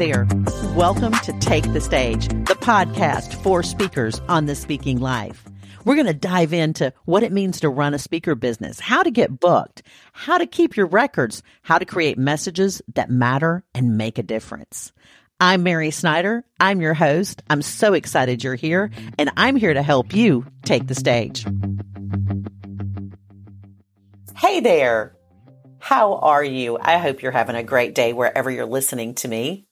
there. Welcome to Take the Stage, the podcast for speakers on the speaking life. We're going to dive into what it means to run a speaker business, how to get booked, how to keep your records, how to create messages that matter and make a difference. I'm Mary Snyder. I'm your host. I'm so excited you're here, and I'm here to help you take the stage. Hey there. How are you? I hope you're having a great day wherever you're listening to me.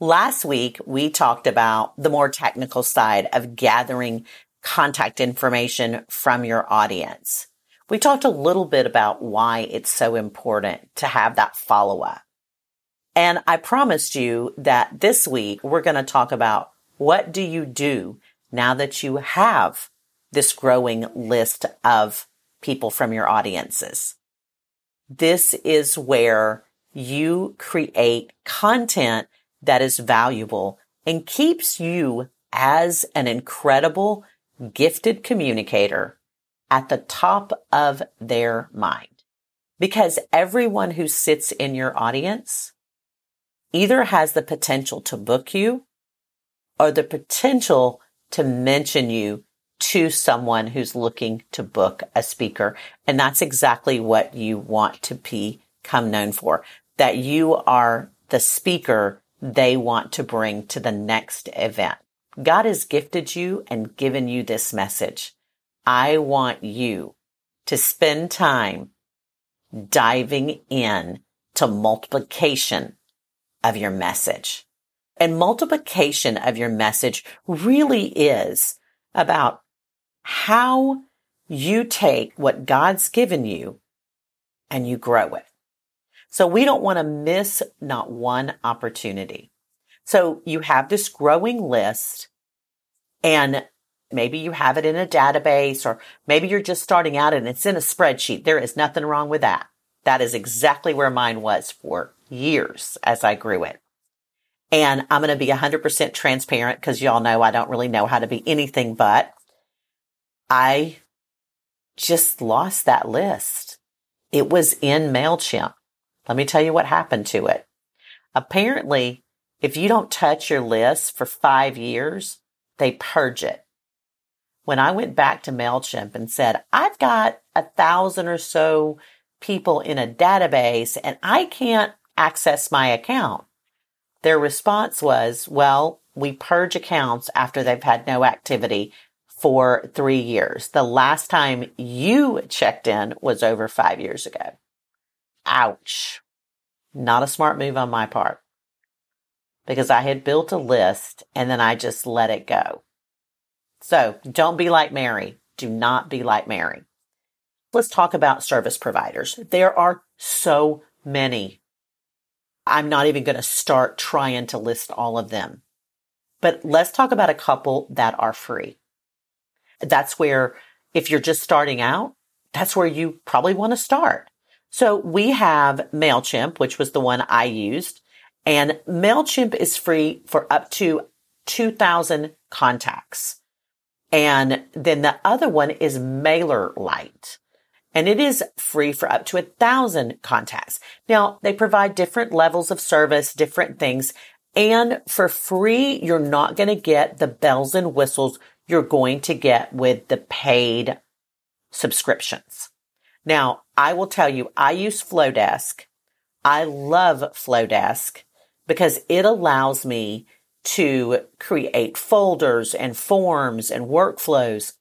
Last week, we talked about the more technical side of gathering contact information from your audience. We talked a little bit about why it's so important to have that follow up. And I promised you that this week we're going to talk about what do you do now that you have this growing list of people from your audiences. This is where you create content that is valuable and keeps you as an incredible, gifted communicator at the top of their mind. Because everyone who sits in your audience either has the potential to book you or the potential to mention you to someone who's looking to book a speaker. And that's exactly what you want to become known for, that you are the speaker they want to bring to the next event. God has gifted you and given you this message. I want you to spend time diving in to multiplication of your message. And multiplication of your message really is about how you take what God's given you and you grow it. So we don't want to miss not one opportunity. So you have this growing list and maybe you have it in a database or maybe you're just starting out and it's in a spreadsheet. There is nothing wrong with that. That is exactly where mine was for years as I grew it. And I'm going to be 100% transparent because y'all know I don't really know how to be anything but. I just lost that list. It was in MailChimp. Let me tell you what happened to it. Apparently, if you don't touch your list for five years, they purge it. When I went back to MailChimp and said, I've got a thousand or so people in a database and I can't access my account. Their response was, well, we purge accounts after they've had no activity for three years. The last time you checked in was over five years ago. Ouch. Not a smart move on my part because I had built a list and then I just let it go. So don't be like Mary. Do not be like Mary. Let's talk about service providers. There are so many. I'm not even going to start trying to list all of them, but let's talk about a couple that are free. That's where, if you're just starting out, that's where you probably want to start. So we have MailChimp, which was the one I used, and MailChimp is free for up to 2000 contacts. And then the other one is MailerLite. And it is free for up to a thousand contacts. Now they provide different levels of service, different things. And for free, you're not going to get the bells and whistles you're going to get with the paid subscriptions. Now, I will tell you, I use Flodesk. I love Flodesk because it allows me to create folders and forms and workflows.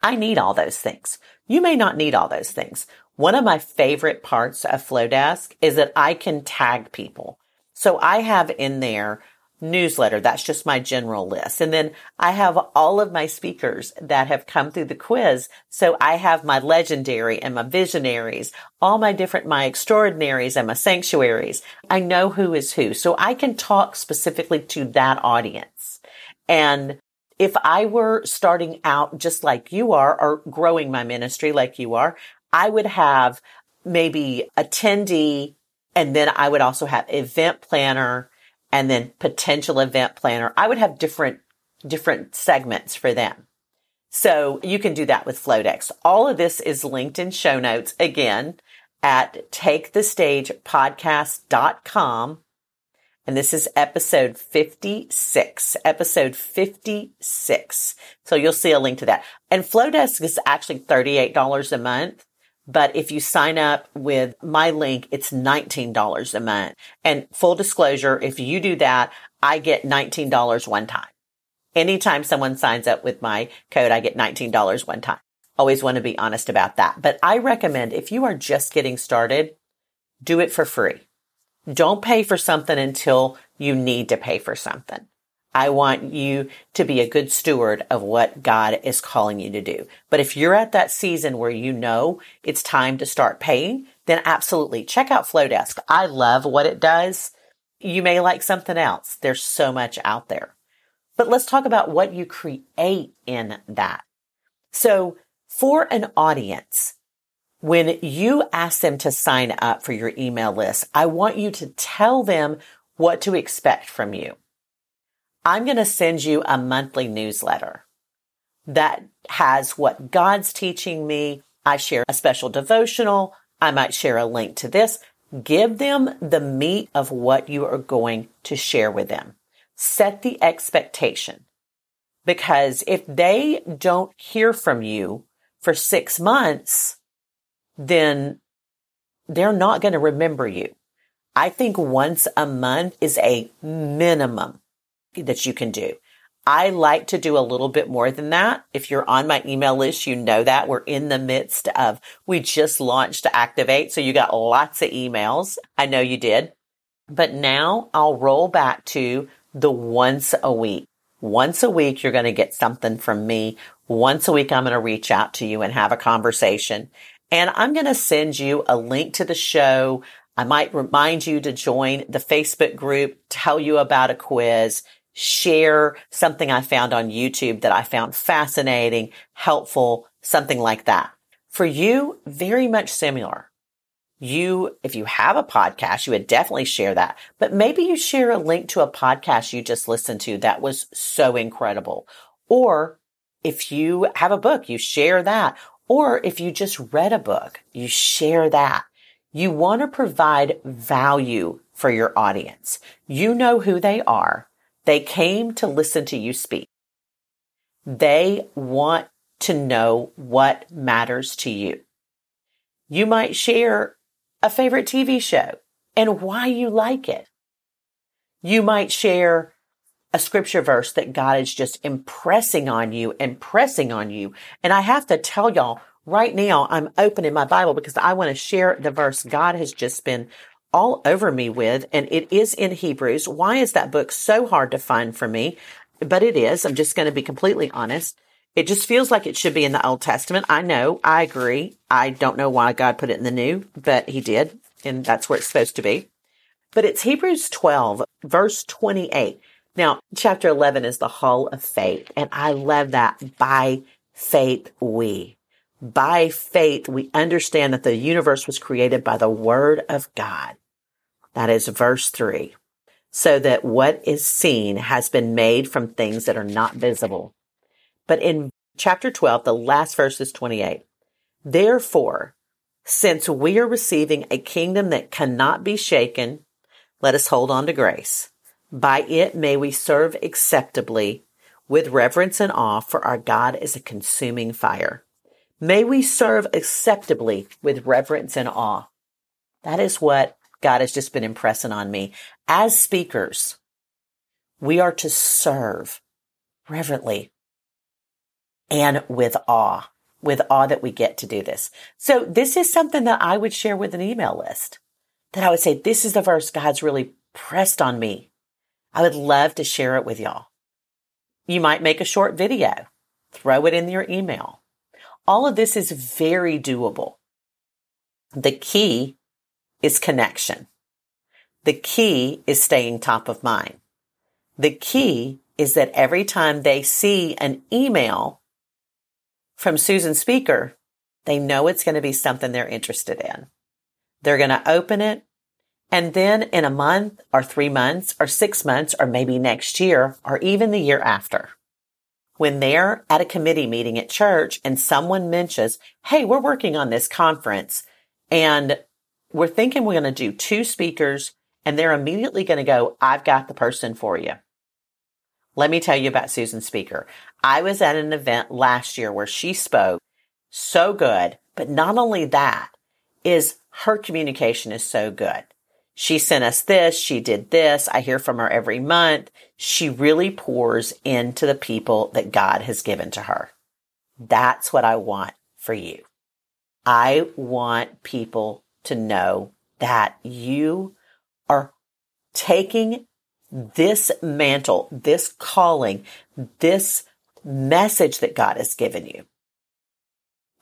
I need all those things. You may not need all those things. One of my favorite parts of Flodesk is that I can tag people. So I have in there newsletter. That's just my general list. And then I have all of my speakers that have come through the quiz. So I have my legendary and my visionaries, all my different, my extraordinaries and my sanctuaries. I know who is who. So I can talk specifically to that audience. And if I were starting out just like you are or growing my ministry like you are, I would have maybe attendee and then I would also have event planner and then potential event planner. I would have different, different segments for them. So you can do that with Flodesk. All of this is linked in show notes again at takethestagepodcast.com. And this is episode 56, episode 56. So you'll see a link to that. And Flodesk is actually $38 a month. But if you sign up with my link, it's $19 a month. And full disclosure, if you do that, I get $19 one time. Anytime someone signs up with my code, I get $19 one time. Always want to be honest about that. But I recommend if you are just getting started, do it for free. Don't pay for something until you need to pay for something. I want you to be a good steward of what God is calling you to do. But if you're at that season where you know it's time to start paying, then absolutely check out Flodesk. I love what it does. You may like something else. There's so much out there. But let's talk about what you create in that. So for an audience, when you ask them to sign up for your email list, I want you to tell them what to expect from you. I'm going to send you a monthly newsletter that has what God's teaching me. I share a special devotional. I might share a link to this. Give them the meat of what you are going to share with them. Set the expectation because if they don't hear from you for six months, then they're not going to remember you. I think once a month is a minimum that you can do. I like to do a little bit more than that. If you're on my email list, you know that we're in the midst of, we just launched to Activate. So you got lots of emails. I know you did, but now I'll roll back to the once a week. Once a week, you're going to get something from me. Once a week, I'm going to reach out to you and have a conversation. And I'm going to send you a link to the show. I might remind you to join the Facebook group, tell you about a quiz, share something I found on YouTube that I found fascinating, helpful, something like that. For you, very much similar. You, if you have a podcast, you would definitely share that, but maybe you share a link to a podcast you just listened to that was so incredible. Or if you have a book, you share that. Or if you just read a book, you share that. You want to provide value for your audience. You know who they are. They came to listen to you speak. They want to know what matters to you. You might share a favorite TV show and why you like it. You might share a scripture verse that God is just impressing on you, impressing on you. And I have to tell y'all right now, I'm opening my Bible because I want to share the verse God has just been all over me with, and it is in Hebrews. Why is that book so hard to find for me? But it is. I'm just going to be completely honest. It just feels like it should be in the Old Testament. I know. I agree. I don't know why God put it in the New, but he did. And that's where it's supposed to be. But it's Hebrews 12, verse 28. Now, chapter 11 is the hall of faith. And I love that. By faith, we. By faith, we understand that the universe was created by the word of God. That is verse three. So that what is seen has been made from things that are not visible. But in chapter 12, the last verse is 28. Therefore, since we are receiving a kingdom that cannot be shaken, let us hold on to grace. By it may we serve acceptably with reverence and awe, for our God is a consuming fire. May we serve acceptably with reverence and awe. That is what God has just been impressing on me. As speakers, we are to serve reverently and with awe, with awe that we get to do this. So this is something that I would share with an email list that I would say, this is the verse God's really pressed on me I would love to share it with y'all. You might make a short video, throw it in your email. All of this is very doable. The key is connection. The key is staying top of mind. The key is that every time they see an email from Susan Speaker, they know it's going to be something they're interested in. They're going to open it and then in a month or three months or six months or maybe next year or even the year after, when they're at a committee meeting at church and someone mentions, Hey, we're working on this conference and we're thinking we're going to do two speakers and they're immediately going to go, I've got the person for you. Let me tell you about Susan Speaker. I was at an event last year where she spoke so good, but not only that is her communication is so good. She sent us this. She did this. I hear from her every month. She really pours into the people that God has given to her. That's what I want for you. I want people to know that you are taking this mantle, this calling, this message that God has given you,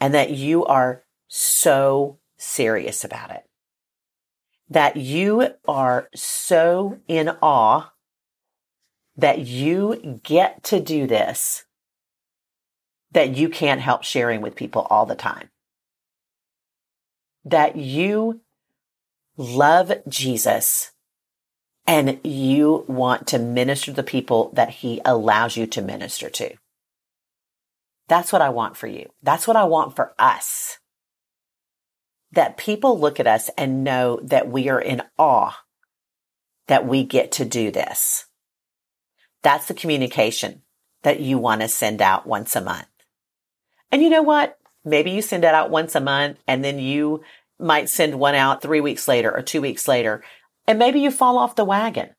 and that you are so serious about it. That you are so in awe that you get to do this that you can't help sharing with people all the time. That you love Jesus and you want to minister to the people that he allows you to minister to. That's what I want for you. That's what I want for us. That people look at us and know that we are in awe that we get to do this. That's the communication that you want to send out once a month. And you know what? Maybe you send it out once a month and then you might send one out three weeks later or two weeks later. And maybe you fall off the wagon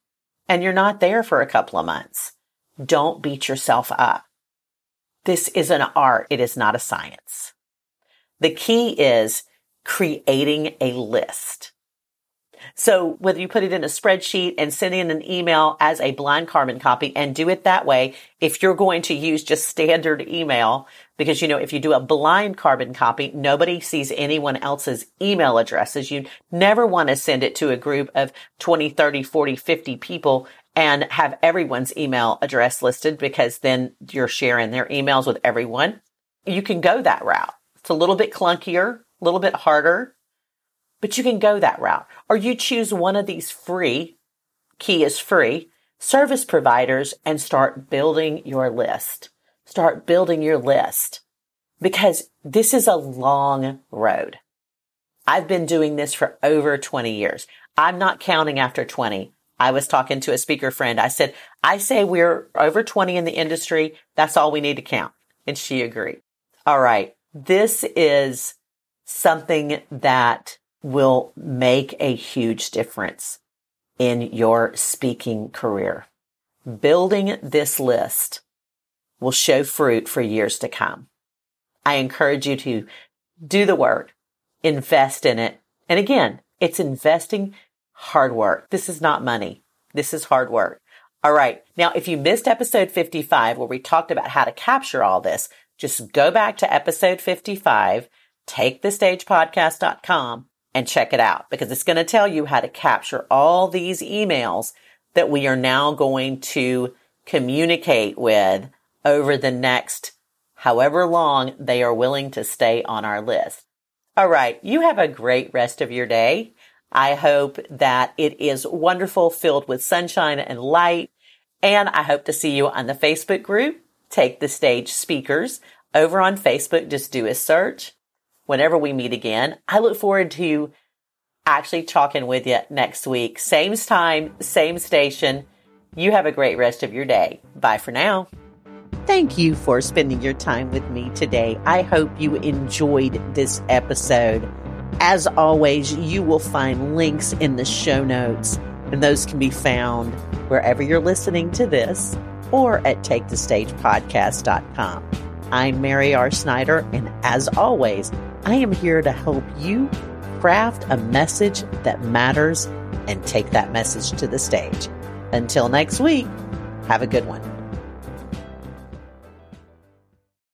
and you're not there for a couple of months. Don't beat yourself up. This is an art. It is not a science. The key is creating a list. So whether you put it in a spreadsheet and send in an email as a blind carbon copy and do it that way, if you're going to use just standard email, because you know, if you do a blind carbon copy, nobody sees anyone else's email addresses. You never want to send it to a group of 20, 30, 40, 50 people and have everyone's email address listed because then you're sharing their emails with everyone. You can go that route. It's a little bit clunkier, a little bit harder, but you can go that route. Or you choose one of these free, key is free, service providers and start building your list. Start building your list because this is a long road. I've been doing this for over 20 years. I'm not counting after 20. I was talking to a speaker friend. I said, I say we're over 20 in the industry. That's all we need to count. And she agreed. All right. This is something that will make a huge difference in your speaking career. Building this list will show fruit for years to come. I encourage you to do the work, invest in it. And again, it's investing hard work. This is not money. This is hard work. All right. Now, if you missed episode 55 where we talked about how to capture all this, just go back to episode 55, takethestagepodcast.com and check it out because it's going to tell you how to capture all these emails that we are now going to communicate with over the next however long they are willing to stay on our list. All right. You have a great rest of your day. I hope that it is wonderful, filled with sunshine and light. And I hope to see you on the Facebook group. Take the stage speakers over on Facebook. Just do a search whenever we meet again. I look forward to actually talking with you next week. Same time, same station. You have a great rest of your day. Bye for now. Thank you for spending your time with me today. I hope you enjoyed this episode. As always, you will find links in the show notes, and those can be found wherever you're listening to this or at takethestagepodcast.com. I'm Mary R. Snyder, and as always, I am here to help you craft a message that matters and take that message to the stage. Until next week, have a good one.